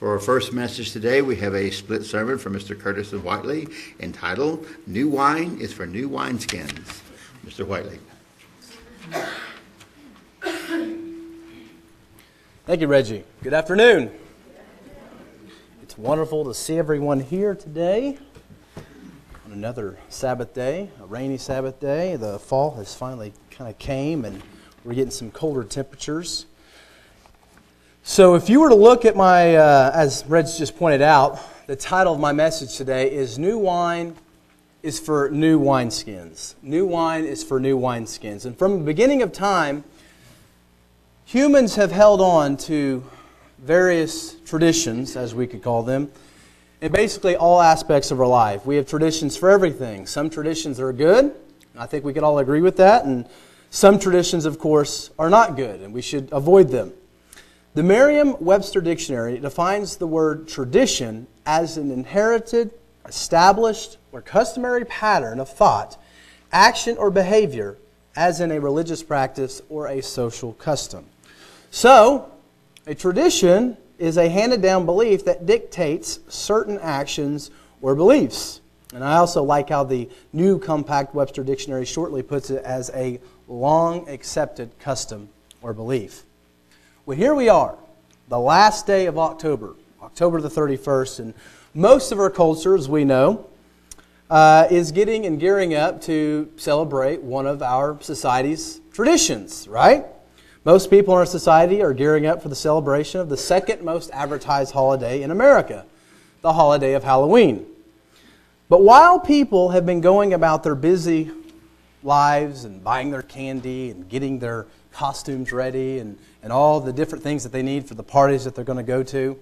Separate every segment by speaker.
Speaker 1: For our first message today, we have a split sermon from Mr. Curtis of Whiteley entitled New Wine is for New Wineskins. Mr. Whiteley.
Speaker 2: Thank you, Reggie. Good afternoon. It's wonderful to see everyone here today on another Sabbath day, a rainy Sabbath day. The fall has finally kind of came and we're getting some colder temperatures. So, if you were to look at my, uh, as Reg just pointed out, the title of my message today is New Wine is for New Wineskins. New wine is for new wineskins. And from the beginning of time, humans have held on to various traditions, as we could call them, in basically all aspects of our life. We have traditions for everything. Some traditions are good, I think we could all agree with that, and some traditions, of course, are not good, and we should avoid them. The Merriam Webster Dictionary defines the word tradition as an inherited, established, or customary pattern of thought, action, or behavior, as in a religious practice or a social custom. So, a tradition is a handed down belief that dictates certain actions or beliefs. And I also like how the New Compact Webster Dictionary shortly puts it as a long accepted custom or belief. Well, here we are, the last day of October, October the 31st, and most of our culture, as we know, uh, is getting and gearing up to celebrate one of our society's traditions, right? Most people in our society are gearing up for the celebration of the second most advertised holiday in America, the holiday of Halloween. But while people have been going about their busy lives and buying their candy and getting their costumes ready and, and all the different things that they need for the parties that they're going to go to.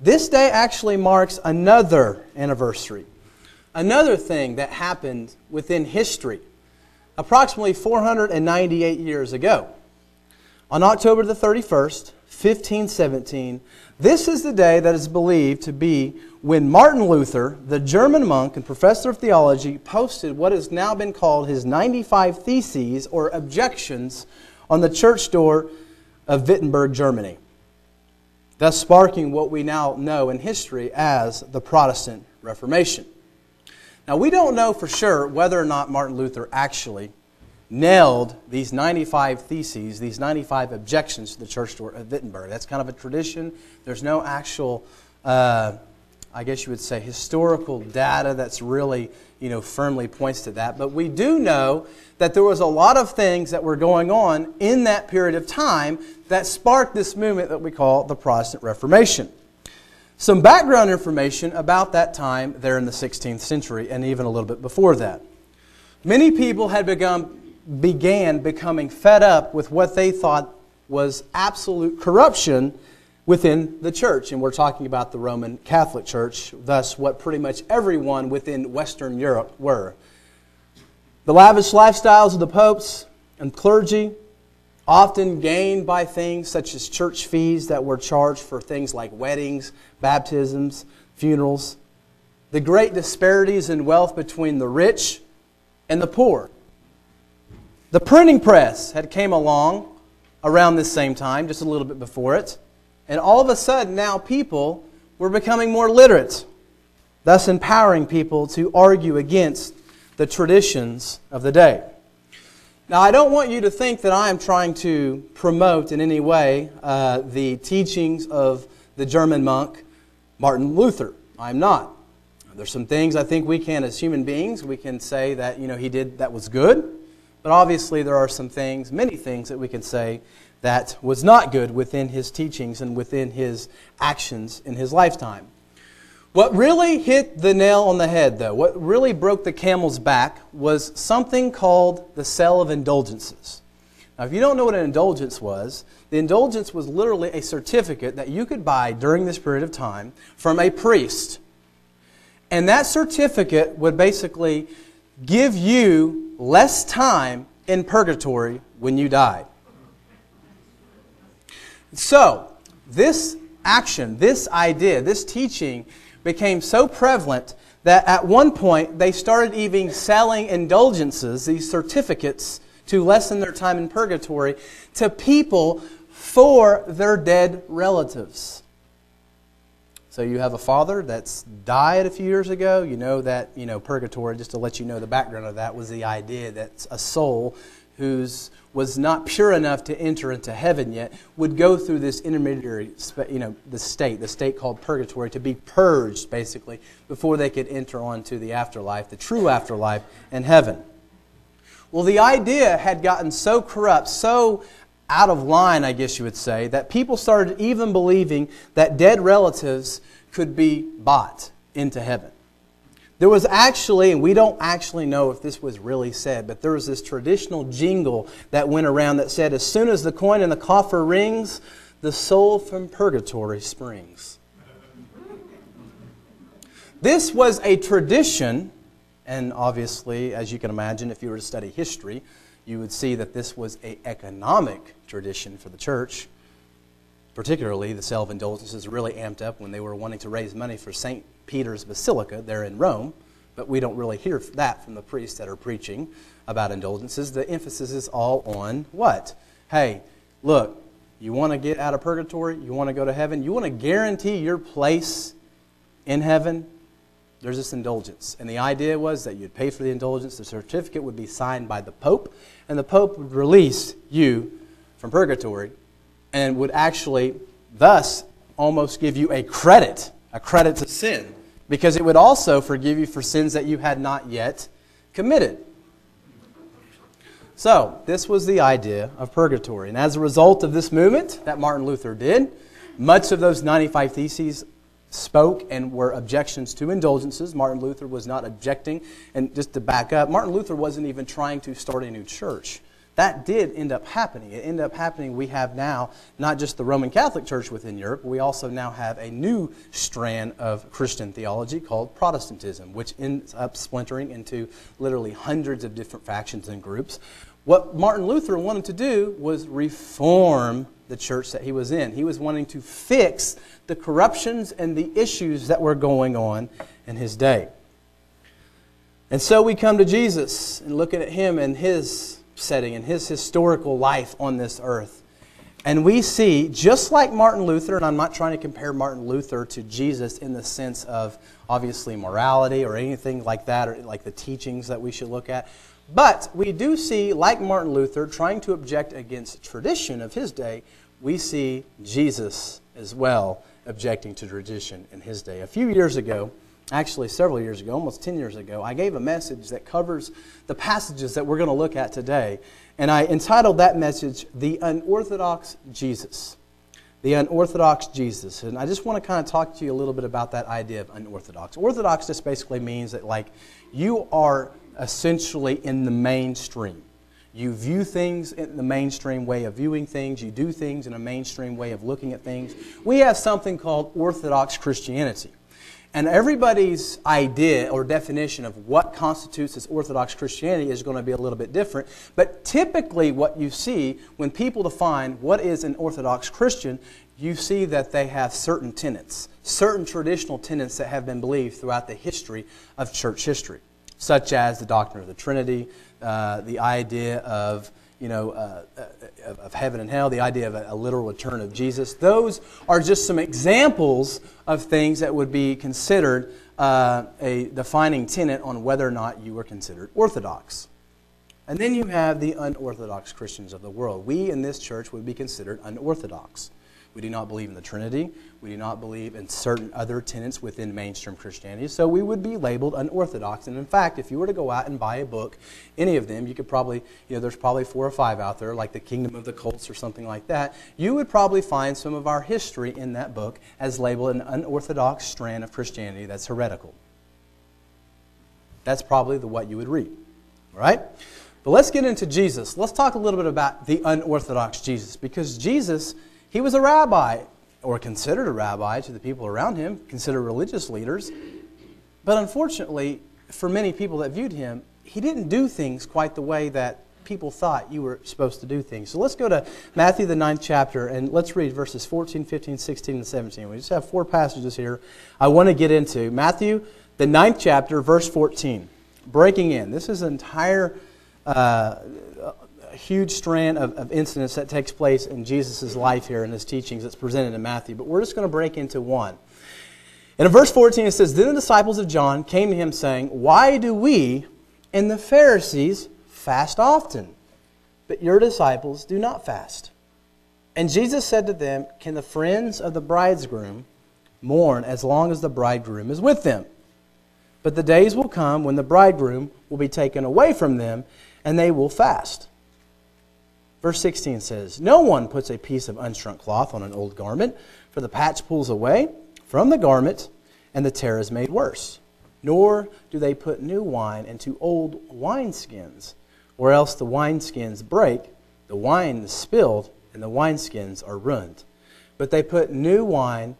Speaker 2: This day actually marks another anniversary, another thing that happened within history approximately 498 years ago. On October the 31st, 1517, this is the day that is believed to be when Martin Luther, the German monk and professor of theology, posted what has now been called his 95 Theses or Objections on the church door of Wittenberg, Germany, thus sparking what we now know in history as the Protestant Reformation. Now, we don't know for sure whether or not Martin Luther actually nailed these 95 theses, these 95 objections to the church door of Wittenberg. That's kind of a tradition. There's no actual, uh, I guess you would say, historical data that's really, you know, firmly points to that. But we do know that there was a lot of things that were going on in that period of time that sparked this movement that we call the Protestant Reformation. Some background information about that time there in the 16th century and even a little bit before that. Many people had begun began becoming fed up with what they thought was absolute corruption within the church. And we're talking about the Roman Catholic Church, thus, what pretty much everyone within Western Europe were. The lavish lifestyles of the popes and clergy, often gained by things such as church fees that were charged for things like weddings, baptisms, funerals. The great disparities in wealth between the rich and the poor. The printing press had came along around this same time, just a little bit before it, and all of a sudden now people were becoming more literate, thus empowering people to argue against the traditions of the day. Now, I don't want you to think that I am trying to promote in any way uh, the teachings of the German monk Martin Luther. I'm not. There's some things I think we can, as human beings, we can say that you know he did that was good. But obviously, there are some things, many things that we can say that was not good within his teachings and within his actions in his lifetime. What really hit the nail on the head, though, what really broke the camel's back, was something called the sale of indulgences. Now, if you don't know what an indulgence was, the indulgence was literally a certificate that you could buy during this period of time from a priest. And that certificate would basically give you less time in purgatory when you die. So, this action, this idea, this teaching became so prevalent that at one point they started even selling indulgences, these certificates, to lessen their time in purgatory to people for their dead relatives. So you have a father that's died a few years ago. You know that, you know, purgatory, just to let you know the background of that, was the idea that a soul who's was not pure enough to enter into heaven yet would go through this intermediary, you know, the state, the state called purgatory, to be purged, basically, before they could enter onto the afterlife, the true afterlife in heaven. Well, the idea had gotten so corrupt, so out of line, I guess you would say, that people started even believing that dead relatives could be bought into heaven. There was actually, and we don't actually know if this was really said, but there was this traditional jingle that went around that said, As soon as the coin in the coffer rings, the soul from purgatory springs. This was a tradition, and obviously, as you can imagine, if you were to study history, you would see that this was an economic tradition for the church. Particularly, the self indulgences really amped up when they were wanting to raise money for St. Peter's Basilica there in Rome, but we don't really hear that from the priests that are preaching about indulgences. The emphasis is all on what? Hey, look, you want to get out of purgatory? You want to go to heaven? You want to guarantee your place in heaven? There's this indulgence. And the idea was that you'd pay for the indulgence, the certificate would be signed by the Pope, and the Pope would release you from purgatory and would actually thus almost give you a credit, a credit to sin, because it would also forgive you for sins that you had not yet committed. So, this was the idea of purgatory. And as a result of this movement that Martin Luther did, much of those 95 Theses spoke and were objections to indulgences. Martin Luther was not objecting. And just to back up, Martin Luther wasn't even trying to start a new church that did end up happening. It ended up happening. We have now not just the Roman Catholic Church within Europe, we also now have a new strand of Christian theology called Protestantism, which ends up splintering into literally hundreds of different factions and groups. What Martin Luther wanted to do was reform the church that he was in. He was wanting to fix the corruptions and the issues that were going on in his day. And so we come to Jesus and looking at him and his setting and his historical life on this earth. And we see, just like Martin Luther, and I'm not trying to compare Martin Luther to Jesus in the sense of obviously morality or anything like that, or like the teachings that we should look at. But we do see, like Martin Luther, trying to object against tradition of his day, we see Jesus as well objecting to tradition in his day. A few years ago, actually several years ago, almost 10 years ago, I gave a message that covers the passages that we're going to look at today. And I entitled that message, The Unorthodox Jesus. The Unorthodox Jesus. And I just want to kind of talk to you a little bit about that idea of unorthodox. Orthodox just basically means that, like, you are essentially in the mainstream. You view things in the mainstream way of viewing things. You do things in a mainstream way of looking at things. We have something called Orthodox Christianity. And everybody's idea or definition of what constitutes as Orthodox Christianity is going to be a little bit different. But typically, what you see when people define what is an Orthodox Christian, you see that they have certain tenets, certain traditional tenets that have been believed throughout the history of church history, such as the doctrine of the Trinity, uh, the idea of you know, uh, uh, of heaven and hell, the idea of a, a, literal return of Jesus. Those are just some examples of things that would be considered uh, a defining tenet on whether or not you were considered orthodox. And then you have the unorthodox Christians of the world. We in this church would be considered unorthodox. We do not believe in the Trinity. We do not believe in certain other tenets within mainstream Christianity. So we would be labeled unorthodox. And in fact, if you were to go out and buy a book, any of them, you could probably, you know, there's probably four or five out there, like The Kingdom of the Cults or something like that. You would probably find some of our history in that book as labeled an unorthodox strand of Christianity that's heretical. That's probably the what you would read. All right? But let's get into Jesus. Let's talk a little bit about the unorthodox Jesus because Jesus he was a rabbi, or considered a rabbi to the people around him, considered religious leaders. But unfortunately, for many people that viewed him, he didn't do things quite the way that people thought you were supposed to do things. So let's go to Matthew, the ninth chapter, and let's read verses 14, 15, 16, and 17. We just have four passages here I want to get into. Matthew, the ninth chapter, verse 14. Breaking in. This is an entire uh, huge strand of, of incidents that takes place in Jesus' life here in his teachings that's presented in Matthew, but we're just going to break into one. And in verse 14 it says, Then the disciples of John came to him saying, Why do we and the Pharisees fast often, but your disciples do not fast? And Jesus said to them, Can the friends of the bridegroom mourn as long as the bridegroom is with them? But the days will come when the bridegroom will be taken away from them, and they will fast. Verse 16 says, No one puts a piece of unshrunk cloth on an old garment, for the patch pulls away from the garment, and the tear is made worse. Nor do they put new wine into old wineskins, or else the wineskins break, the wine is spilled, and the wineskins are ruined. But they put new wine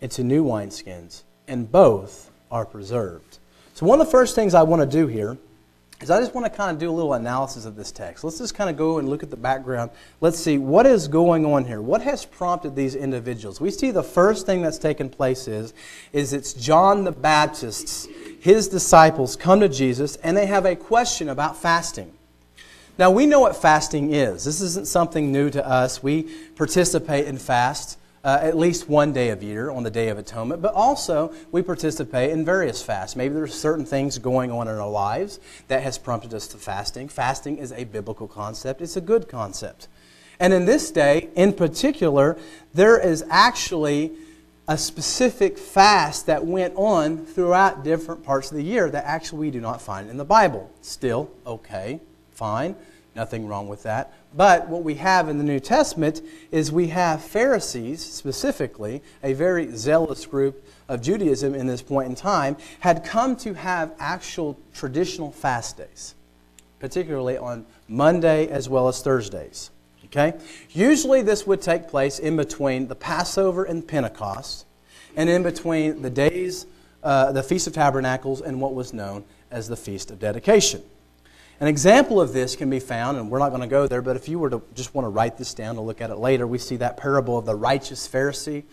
Speaker 2: into new wineskins, and both are preserved. So, one of the first things I want to do here is I just want to kind of do a little analysis of this text. Let's just kind of go and look at the background. Let's see what is going on here. What has prompted these individuals? We see the first thing that's taken place is, is it's John the Baptist's, his disciples come to Jesus and they have a question about fasting. Now, we know what fasting is. This isn't something new to us. We participate in fasts uh, at least one day of year on the Day of Atonement, but also we participate in various fasts. Maybe there's certain things going on in our lives that has prompted us to fasting. Fasting is a biblical concept, it's a good concept. And in this day, in particular, there is actually a specific fast that went on throughout different parts of the year that actually we do not find in the Bible. Still, okay, fine, nothing wrong with that. But what we have in the New Testament is we have Pharisees, specifically, a very zealous group of Judaism in this point in time, had come to have actual traditional fast days, particularly on Monday as well as Thursdays. Okay? Usually this would take place in between the Passover and Pentecost, and in between the days, uh, the Feast of Tabernacles, and what was known as the Feast of Dedication. An example of this can be found, and we're not going to go there, but if you were to just want to write this down to look at it later, we see that parable of the righteous Pharisee.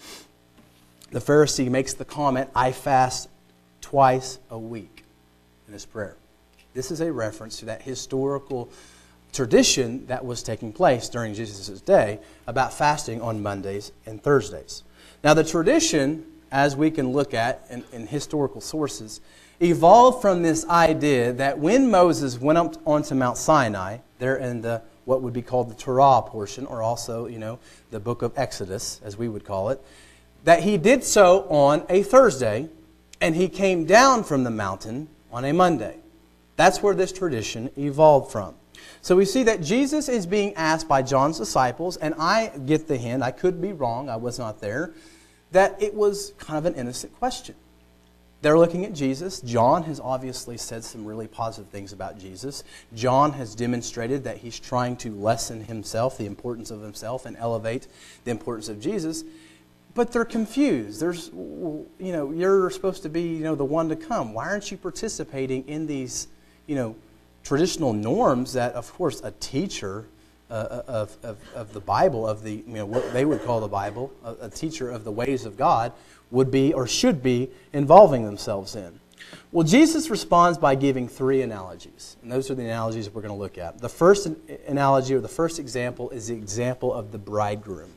Speaker 2: The Pharisee makes the comment, I fast twice a week in his prayer. This is a reference to that historical tradition that was taking place during Jesus' day about fasting on Mondays and Thursdays. Now, the tradition, as we can look at in, in historical sources, evolved from this idea that when Moses went up onto Mount Sinai, there in the what would be called the Torah portion, or also, you know, the book of Exodus, as we would call it, that he did so on a Thursday, and he came down from the mountain on a Monday. That's where this tradition evolved from. So we see that Jesus is being asked by John's disciples, and I get the hint, I could be wrong, I was not there, that it was kind of an innocent question. They're looking at Jesus. John has obviously said some really positive things about Jesus. John has demonstrated that he's trying to lessen himself, the importance of himself, and elevate the importance of Jesus. But they're confused. There's, you know, you're supposed to be, you know, the one to come. Why aren't you participating in these, you know, traditional norms that, of course, a teacher uh, of, of, of the Bible, of the, you know, what they would call the Bible, a, a teacher of the ways of God, would be or should be involving themselves in. Well, Jesus responds by giving three analogies, and those are the analogies we're going to look at. The first analogy or the first example is the example of the bridegroom.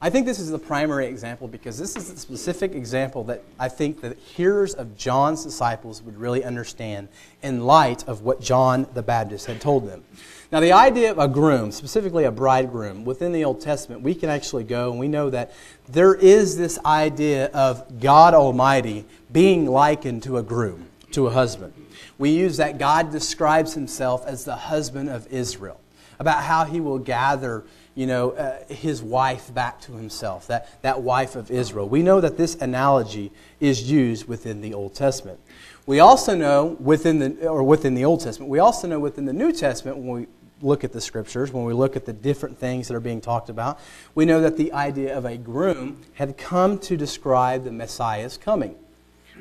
Speaker 2: I think this is the primary example because this is the specific example that I think the hearers of John's disciples would really understand in light of what John the Baptist had told them. Now, the idea of a groom, specifically a bridegroom, within the Old Testament, we can actually go and we know that there is this idea of God Almighty being likened to a groom, to a husband. We use that God describes himself as the husband of Israel, about how he will gather you know, uh, his wife back to himself, that, that wife of Israel. We know that this analogy is used within the Old Testament. We also know within the, or within the Old Testament, we also know within the New Testament, when we look at the scriptures, when we look at the different things that are being talked about, we know that the idea of a groom had come to describe the Messiah's coming.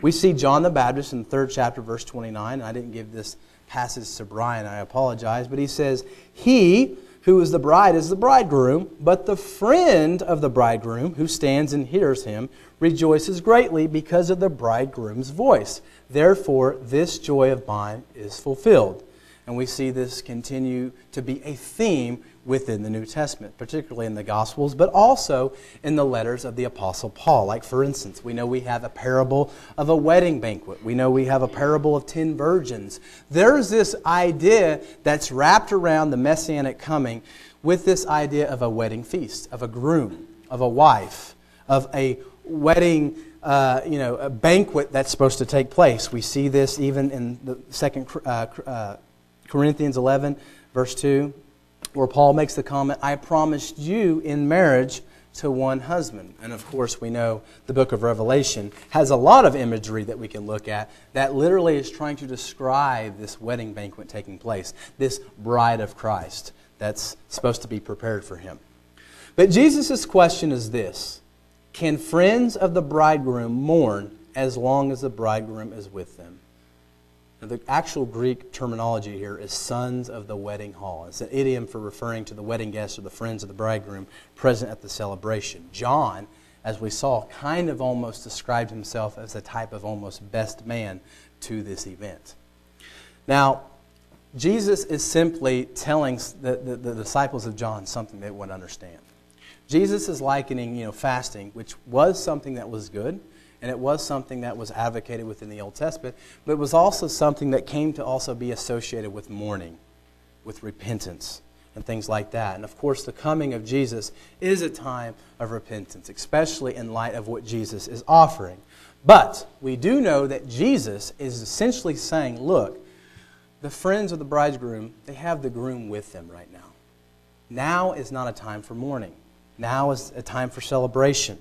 Speaker 2: We see John the Baptist in the third chapter, verse 29. I didn't give this passage to Brian, I apologize, but he says, He who is the bride is the bridegroom, but the friend of the bridegroom who stands and hears him rejoices greatly because of the bridegroom's voice. Therefore, this joy of mine is fulfilled. And we see this continue to be a theme within the New Testament, particularly in the Gospels, but also in the letters of the Apostle Paul. Like, for instance, we know we have a parable of a wedding banquet, we know we have a parable of ten virgins. There's this idea that's wrapped around the messianic coming with this idea of a wedding feast, of a groom, of a wife, of a wedding uh, you know, a banquet that's supposed to take place. We see this even in the second uh, uh, Corinthians 11, verse 2, where Paul makes the comment, I promised you in marriage to one husband. And of course, we know the book of Revelation has a lot of imagery that we can look at that literally is trying to describe this wedding banquet taking place, this bride of Christ that's supposed to be prepared for him. But Jesus' question is this Can friends of the bridegroom mourn as long as the bridegroom is with them? The actual Greek terminology here is sons of the wedding hall. It's an idiom for referring to the wedding guests or the friends of the bridegroom present at the celebration. John, as we saw, kind of almost described himself as a type of almost best man to this event. Now, Jesus is simply telling the, the, the disciples of John something they would understand. Jesus is likening, you know, fasting, which was something that was good and it was something that was advocated within the Old Testament, but it was also something that came to also be associated with mourning, with repentance, and things like that. And of course, the coming of Jesus is a time of repentance, especially in light of what Jesus is offering. But we do know that Jesus is essentially saying, look, the friends of the bridegroom, they have the groom with them right now. Now is not a time for mourning. Now is a time for celebration.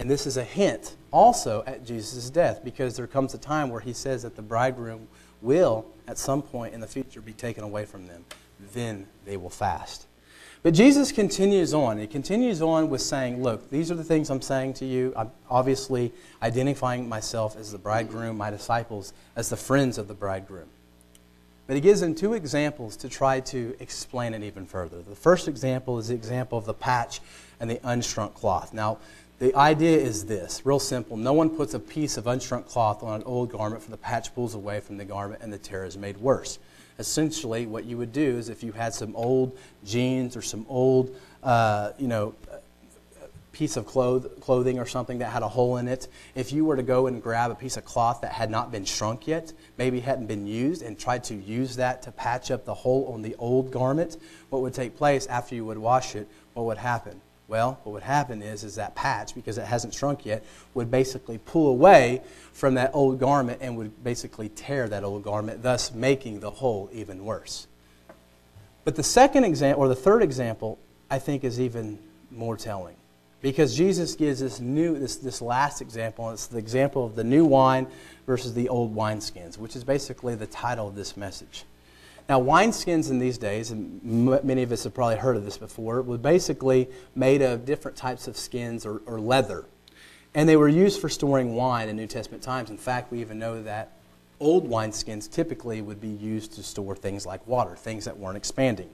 Speaker 2: And this is a hint also at Jesus' death because there comes a time where he says that the bridegroom will, at some point in the future, be taken away from them. Then they will fast. But Jesus continues on. He continues on with saying, Look, these are the things I'm saying to you. I'm obviously identifying myself as the bridegroom, my disciples as the friends of the bridegroom. But he gives them two examples to try to explain it even further. The first example is the example of the patch and the unshrunk cloth. Now, the idea is this real simple. No one puts a piece of unshrunk cloth on an old garment, for the patch pulls away from the garment and the tear is made worse. Essentially, what you would do is if you had some old jeans or some old, uh, you know, piece of cloth, clothing or something that had a hole in it, if you were to go and grab a piece of cloth that had not been shrunk yet, maybe hadn't been used, and tried to use that to patch up the hole on the old garment, what would take place after you would wash it? What would happen? Well, what would happen is, is that patch, because it hasn't shrunk yet, would basically pull away from that old garment and would basically tear that old garment, thus making the hole even worse. But the second example, or the third example, I think is even more telling. Because Jesus gives this new, this, this last example, and it's the example of the new wine versus the old wineskins, which is basically the title of this message. Now, wineskins in these days, and many of us have probably heard of this before, were basically made of different types of skins or, or leather. And they were used for storing wine in New Testament times. In fact, we even know that old wineskins typically would be used to store things like water, things that weren't expanding.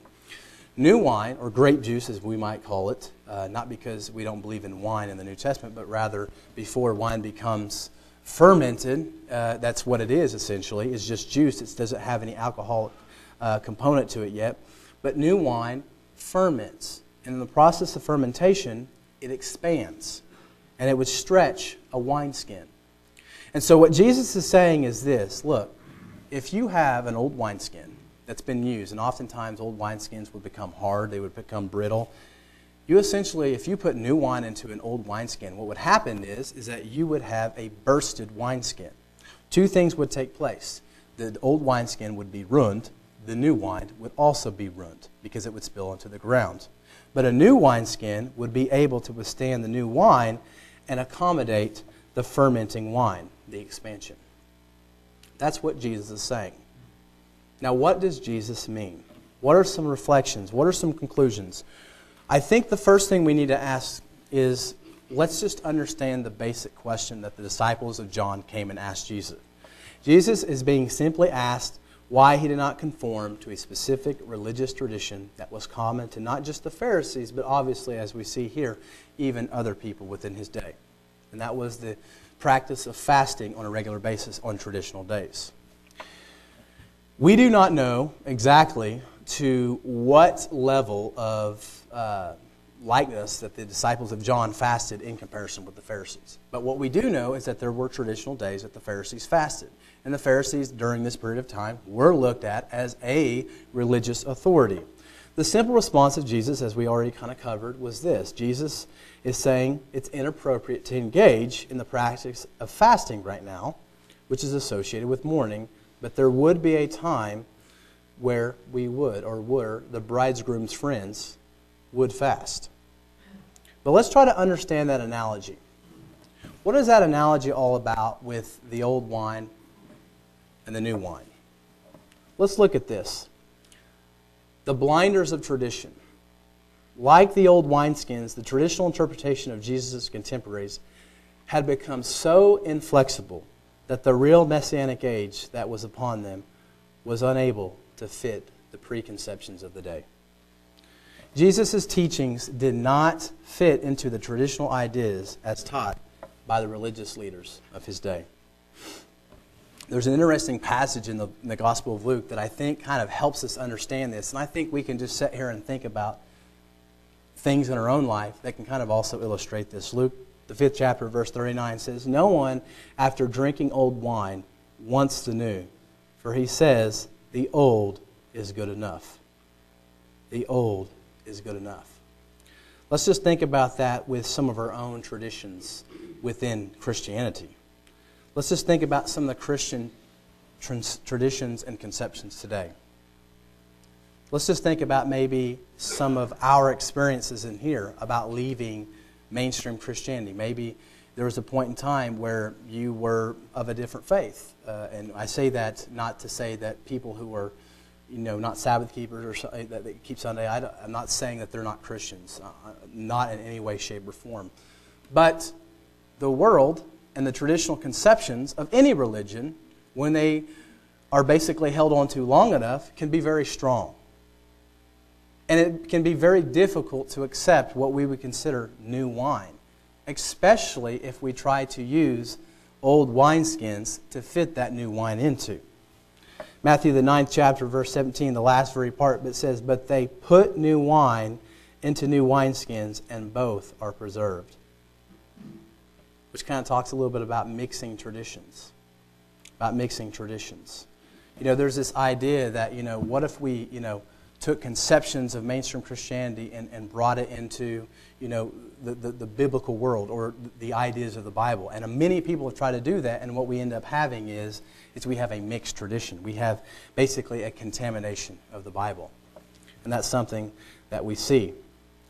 Speaker 2: New wine, or grape juice as we might call it, uh, not because we don't believe in wine in the New Testament, but rather before wine becomes fermented, uh, that's what it is essentially, is just juice. It doesn't have any alcoholic uh, component to it yet. But new wine ferments. And in the process of fermentation, it expands. And it would stretch a wineskin. And so what Jesus is saying is this look, if you have an old wineskin that's been used, and oftentimes old wineskins would become hard, they would become brittle. You essentially, if you put new wine into an old wineskin, what would happen is, is that you would have a bursted wineskin. Two things would take place. The old wineskin would be ruined, the new wine would also be ruined because it would spill onto the ground. But a new wineskin would be able to withstand the new wine and accommodate the fermenting wine, the expansion. That's what Jesus is saying. Now, what does Jesus mean? What are some reflections? What are some conclusions? I think the first thing we need to ask is let's just understand the basic question that the disciples of John came and asked Jesus. Jesus is being simply asked why he did not conform to a specific religious tradition that was common to not just the Pharisees, but obviously, as we see here, even other people within his day. And that was the practice of fasting on a regular basis on traditional days. We do not know exactly to what level of uh, likeness that the disciples of John fasted in comparison with the Pharisees. But what we do know is that there were traditional days that the Pharisees fasted. And the Pharisees, during this period of time, were looked at as a religious authority. The simple response of Jesus, as we already kind of covered, was this Jesus is saying it's inappropriate to engage in the practice of fasting right now, which is associated with mourning, but there would be a time where we would, or were, the bridegroom's friends would fast. But let's try to understand that analogy. What is that analogy all about with the old wine and the new wine? Let's look at this. The blinders of tradition. Like the old wineskins, the traditional interpretation of Jesus' contemporaries had become so inflexible that the real messianic age that was upon them was unable to fit the preconceptions of the day. Jesus' teachings did not fit into the traditional ideas as taught by the religious leaders of his day. There's an interesting passage in the, in the, Gospel of Luke that I think kind of helps us understand this. And I think we can just sit here and think about things in our own life that can kind of also illustrate this. Luke, the fifth chapter, verse 39 says, No one, after drinking old wine, wants the new, for he says, The old is good enough. The old is good enough. Let's just think about that with some of our own traditions within Christianity. Let's just think about some of the Christian traditions and conceptions today. Let's just think about maybe some of our experiences in here about leaving mainstream Christianity. Maybe there was a point in time where you were of a different faith. Uh, and I say that not to say that people who were you know, not Sabbath keepers or that, that keep Sunday. I am not saying that they're not Christians, uh, not in any way, shape, or form. But the world and the traditional conceptions of any religion, when they are basically held on to long enough, can be very strong. And it can be very difficult to accept what we would consider new wine, especially if we try to use old wineskins to fit that new wine into. Matthew, the ninth chapter, verse 17, the last very part, but says, But they put new wine into new wineskins, and both are preserved. Which kind of talks a little bit about mixing traditions. About mixing traditions. You know, there's this idea that, you know, what if we, you know, took conceptions of mainstream Christianity and, and brought it into, you know, the, the, the, biblical world or the ideas of the Bible. And uh, many people have tried to do that, and what we end up having is, is we have a mixed tradition. We have basically a contamination of the Bible. And that's something that we see.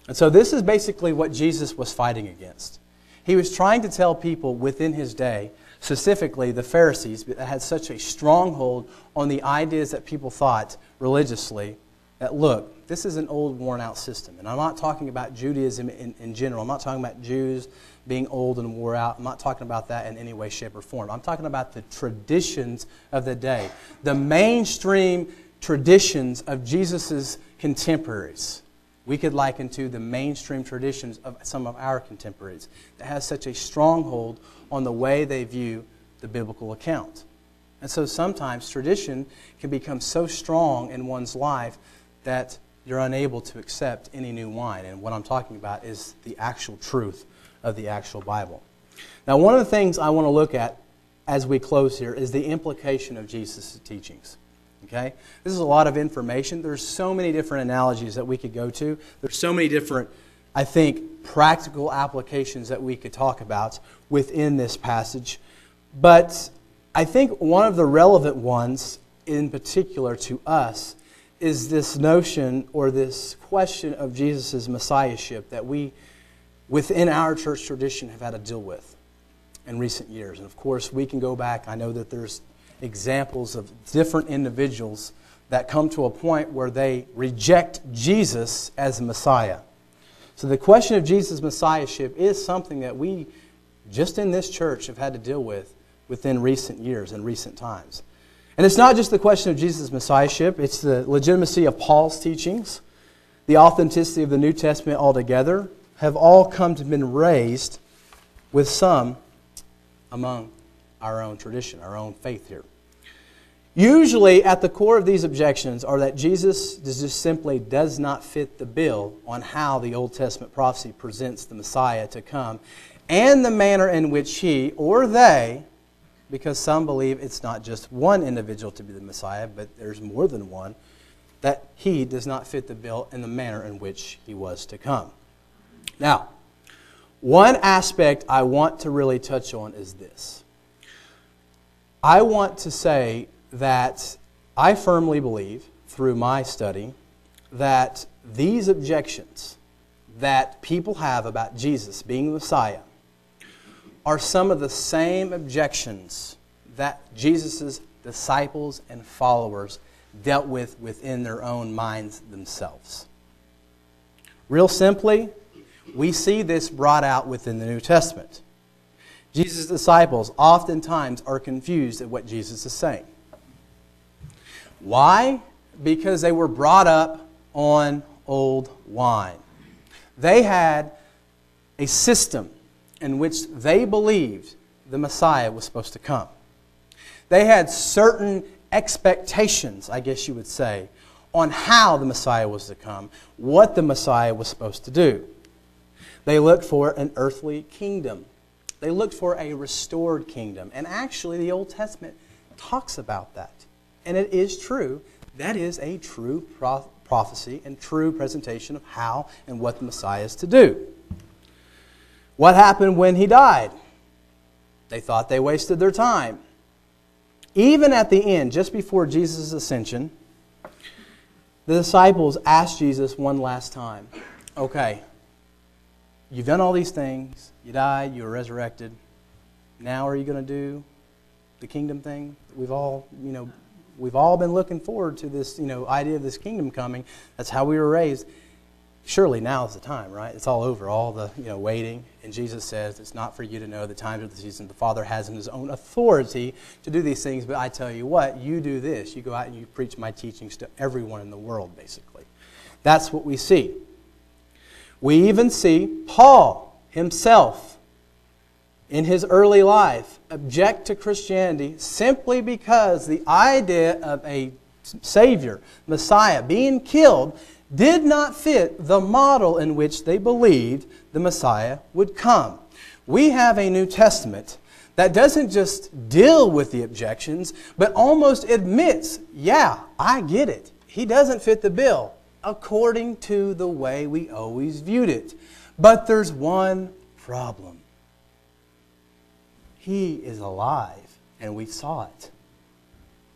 Speaker 2: And so this is basically what Jesus was fighting against. He was trying to tell people within his day, specifically the Pharisees, that had such a stronghold on the ideas that people thought religiously that look, this is an old, worn out system. And I'm not talking about Judaism in, in general. I'm not talking about Jews being old and wore out. I'm not talking about that in any way, shape, or form. I'm talking about the traditions of the day, the mainstream traditions of Jesus' contemporaries. We could liken to the mainstream traditions of some of our contemporaries that has such a stronghold on the way they view the biblical account. And so sometimes tradition can become so strong in one's life that you're unable to accept any new wine. And what I'm talking about is the actual truth of the actual Bible. Now, one of the things I want to look at as we close here is the implication of Jesus' teachings. Okay? This is a lot of information. There's so many different analogies that we could go to. There's so many different, I think, practical applications that we could talk about within this passage. But I think one of the relevant ones in particular to us is this notion or this question of Jesus' messiahship that we, within our church tradition, have had to deal with in recent years. And of course, we can go back. I know that there's examples of different individuals that come to a point where they reject Jesus as Messiah. So the question of Jesus' messiahship is something that we, just in this church, have had to deal with within recent years and recent times. And it's not just the question of Jesus' messiahship, it's the legitimacy of Paul's teachings, the authenticity of the New Testament altogether, have all come to been raised with some among our own tradition, our own faith here. Usually, at the core of these objections are that Jesus just simply does not fit the bill on how the Old Testament prophecy presents the Messiah to come and the manner in which he or they, because some believe it's not just one individual to be the Messiah, but there's more than one, that he does not fit the bill in the manner in which he was to come. Now, one aspect I want to really touch on is this. I want to say that I firmly believe, through my study, that these objections that people have about Jesus being the Messiah are some of the same objections that Jesus' disciples and followers dealt with within their own minds themselves. Real simply, we see this brought out within the New Testament. Jesus' disciples oftentimes are confused at what Jesus is saying. Why? Because they were brought up on old wine. They had a system in which they believed the Messiah was supposed to come. They had certain expectations, I guess you would say, on how the Messiah was to come, what the Messiah was supposed to do. They looked for an earthly kingdom. They looked for a restored kingdom. And actually, the Old Testament talks about that. And it is true. That is a true prophecy and true presentation of how and what the Messiah is to do. What happened when he died? They thought they wasted their time. Even at the end, just before Jesus' ascension, the disciples asked Jesus one last time, Okay, you've done all these things. You died, you were resurrected. Now are you going to do the kingdom thing? We've all, you know, we've all been looking forward to this, you know, idea of this kingdom coming. That's how we were raised surely now is the time, right? It's all over, all the you know waiting. And Jesus says, "It's not for you to know the times of the season. The Father has in His own authority to do these things. But I tell you what, you do this. You go out and you preach my teachings to everyone in the world, basically. That's what we see. We even see Paul himself in his early life object to Christianity simply because the idea of a Savior, Messiah, being killed did not fit the model in which they believed the Messiah would come. We have a New Testament that doesn't just deal with the objections, but almost admits, yeah, I get it. He doesn't fit the bill according to the way we always viewed it. But there's one problem. He is alive, and we saw it.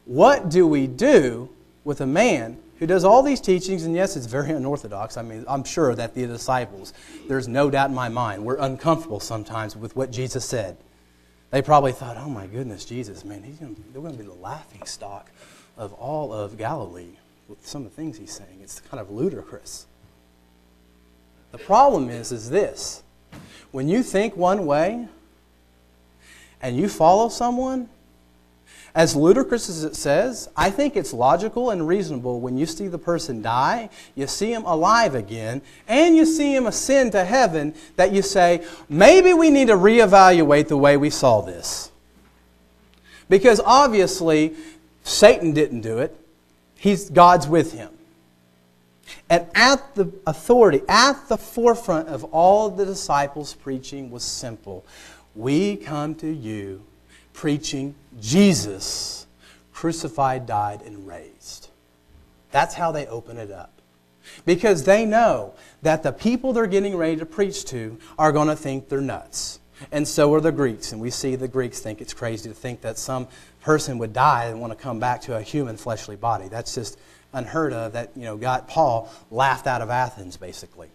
Speaker 2: What do we do with a man who does all these teachings, and yes, it's very unorthodox. I mean, I'm sure that the disciples, there's no doubt in my mind, were uncomfortable sometimes with what Jesus said. They probably thought, oh my goodness, Jesus, man, he's gonna, they're going to be the laughing stock of all of Galilee with some of the things he's saying. It's kind of ludicrous. The problem is, is this. When you think one way and you follow someone, as ludicrous as it says, I think it's logical and reasonable when you see the person die, you see him alive again, and you see him ascend to heaven, that you say, maybe we need to reevaluate the way we saw this. Because obviously, Satan didn't do it, He's, God's with him. And at the authority, at the forefront of all the disciples' preaching was simple We come to you preaching Jesus crucified, died, and raised. That's how they open it up. Because they know that the people they're getting ready to preach to are going to think they're nuts. And so are the Greeks. And we see the Greeks think it's crazy to think that some person would die and want to come back to a human fleshly body. That's just unheard of that, you know, got Paul laughed out of Athens, basically.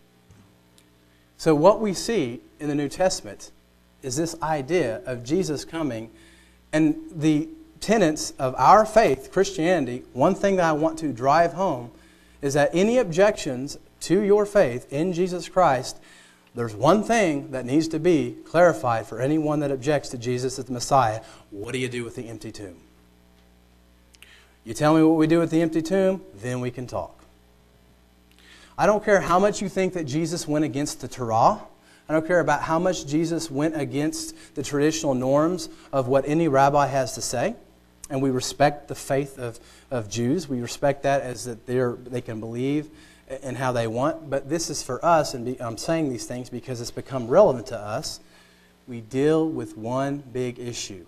Speaker 2: So what we see in the New Testament is this idea of Jesus coming and the tenets of our faith, Christianity, one thing that I want to drive home is that any objections to your faith in Jesus Christ, there's one thing that needs to be clarified for anyone that objects to Jesus as the Messiah. What do you do with the empty tomb? You tell me what we do with the empty tomb, then we can talk. I don't care how much you think that Jesus went against the Torah. I don't care about how much Jesus went against the traditional norms of what any rabbi has to say. and we respect the faith of, of Jews. We respect that as that they're, they can believe in how they want. But this is for us, and be, I'm saying these things because it's become relevant to us. We deal with one big issue.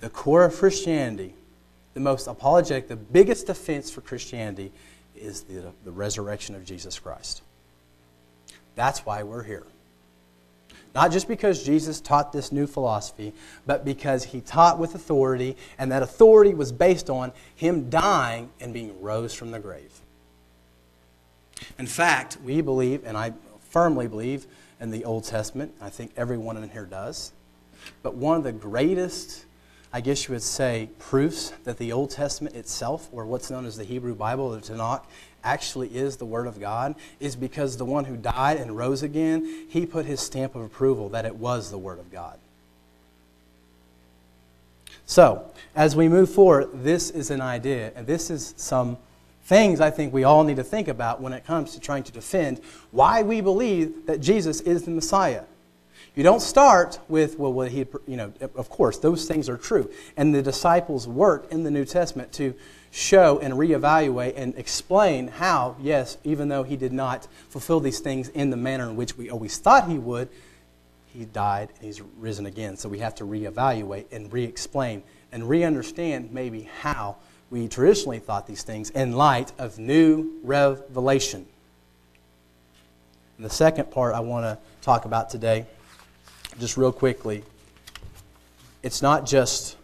Speaker 2: The core of Christianity, the most apologetic, the biggest defense for Christianity is the, the resurrection of Jesus Christ. That's why we're here. Not just because Jesus taught this new philosophy, but because he taught with authority, and that authority was based on him dying and being rose from the grave. In fact, we believe, and I firmly believe in the Old Testament, I think everyone in here does, but one of the greatest, I guess you would say, proofs that the Old Testament itself, or what's known as the Hebrew Bible, the Tanakh, actually is the Word of God is because the one who died and rose again, he put his stamp of approval that it was the Word of God. So, as we move forward, this is an idea, and this is some things I think we all need to think about when it comes to trying to defend why we believe that Jesus is the Messiah. You don't start with, well, what he, you know, of course, those things are true. And the disciples work in the New Testament to show and reevaluate and explain how, yes, even though he did not fulfill these things in the manner in which we always thought he would, he died and he's risen again. So we have to reevaluate and re explain and re understand maybe how we traditionally thought these things in light of new revelation. And the second part I want to talk about today, just real quickly, it's not just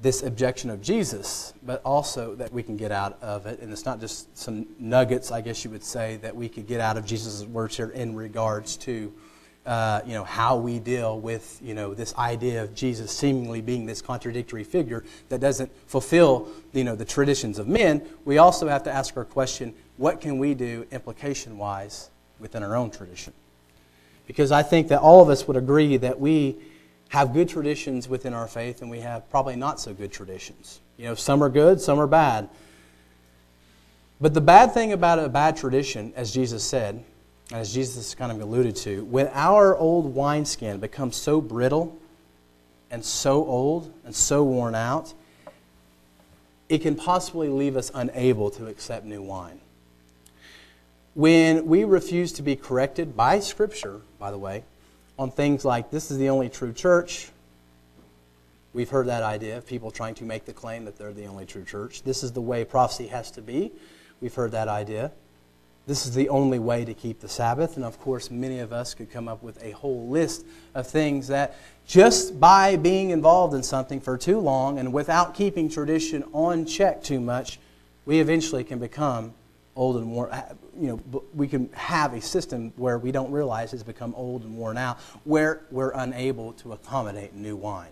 Speaker 2: this objection of Jesus, but also that we can get out of it. And it's not just some nuggets, I guess you would say, that we could get out of Jesus' words here in regards to, uh, you know, how we deal with, you know, this idea of Jesus seemingly being this contradictory figure that doesn't fulfill, you know, the traditions of men. We also have to ask our question, what can we do implication-wise within our own tradition? Because I think that all of us would agree that we have good traditions within our faith, and we have probably not so good traditions. You know, some are good, some are bad. But the bad thing about a bad tradition, as Jesus said, as Jesus kind of alluded to, when our old wineskin becomes so brittle and so old and so worn out, it can possibly leave us unable to accept new wine. When we refuse to be corrected by Scripture, by the way, on things like this is the only true church. We've heard that idea of people trying to make the claim that they're the only true church. This is the way prophecy has to be. We've heard that idea. This is the only way to keep the Sabbath. And of course, many of us could come up with a whole list of things that just by being involved in something for too long and without keeping tradition on check too much, we eventually can become old and worn. You know, we can have a system where we don't realize it's become old and worn out, where we're unable to accommodate new wine.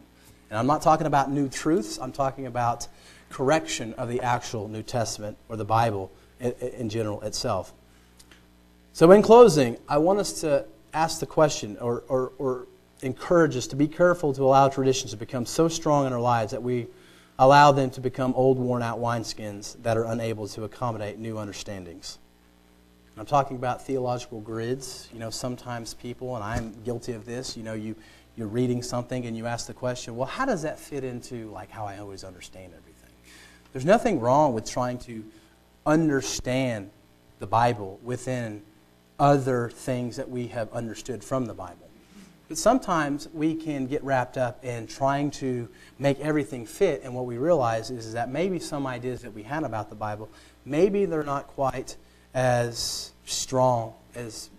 Speaker 2: And I'm not talking about new truths. I'm talking about correction of the actual New Testament or the Bible in, in general itself. So, in closing, I want us to ask the question or, or, or encourage us to be careful to allow traditions to become so strong in our lives that we allow them to become old, worn out wineskins that are unable to accommodate new understandings. I'm talking about theological grids. You know, sometimes people, and I'm guilty of this, you know, you, you're reading something and you ask the question, well, how does that fit into like how I always understand everything? There's nothing wrong with trying to understand the Bible within other things that we have understood from the Bible. But sometimes we can get wrapped up in trying to make everything fit, and what we realize is that maybe some ideas that we had about the Bible, maybe they're not quite as strong as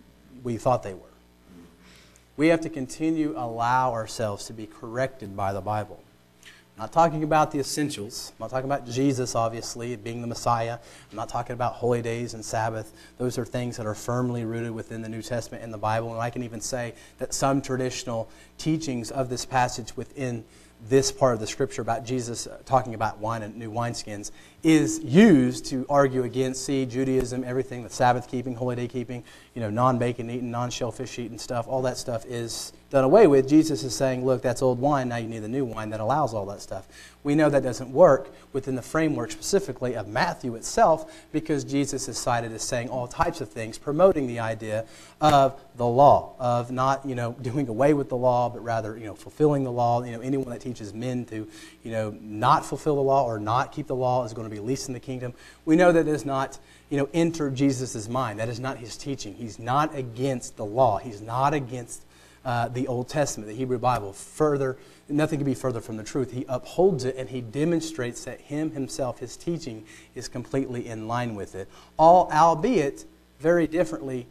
Speaker 2: we thought they were. We have to continue allow ourselves to be corrected by the Bible. I'm not talking about the essentials. I'm not talking about Jesus, obviously, being the Messiah. I'm not talking about holy days and Sabbath. Those are things that are firmly rooted within the New Testament and the Bible. And I can even say that some traditional teachings of this passage within this part of the scripture about Jesus uh, talking about wine and new wineskins is used to argue against, see, Judaism, everything, the Sabbath keeping, holy day keeping, you know, non bacon eating, non shellfish eating stuff, all that stuff is done away with, Jesus is saying, look, that's old wine, now you need the new wine that allows all that stuff. We know that doesn't work within the framework specifically of Matthew itself because Jesus is cited as saying all types of things, promoting the idea of the law, of not, you know, doing away with the law, but rather, you know, fulfilling the law. You know, anyone that teaches men to, you know, not fulfill the law or not keep the law is going to be least in the kingdom. We know that does not, you know, enter Jesus' mind. That is not his teaching. He's not against the law. He's not against uh, the Old Testament, the Hebrew Bible. Further, nothing can be further from the truth. He upholds it and he demonstrates that him himself, his teaching, is completely in line with it. All, albeit very differently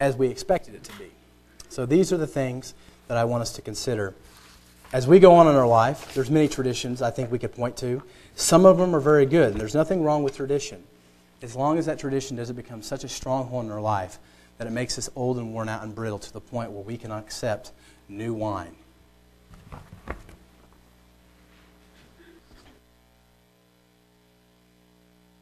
Speaker 2: as we expected it to be. So these are the things that I want us to consider. As we go on in our life, there's many traditions I think we could point to. Some of them are very good, and there's nothing wrong with tradition. As long as that tradition doesn't become such a stronghold in our life that it makes us old and worn out and brittle to the point where we can accept new wine.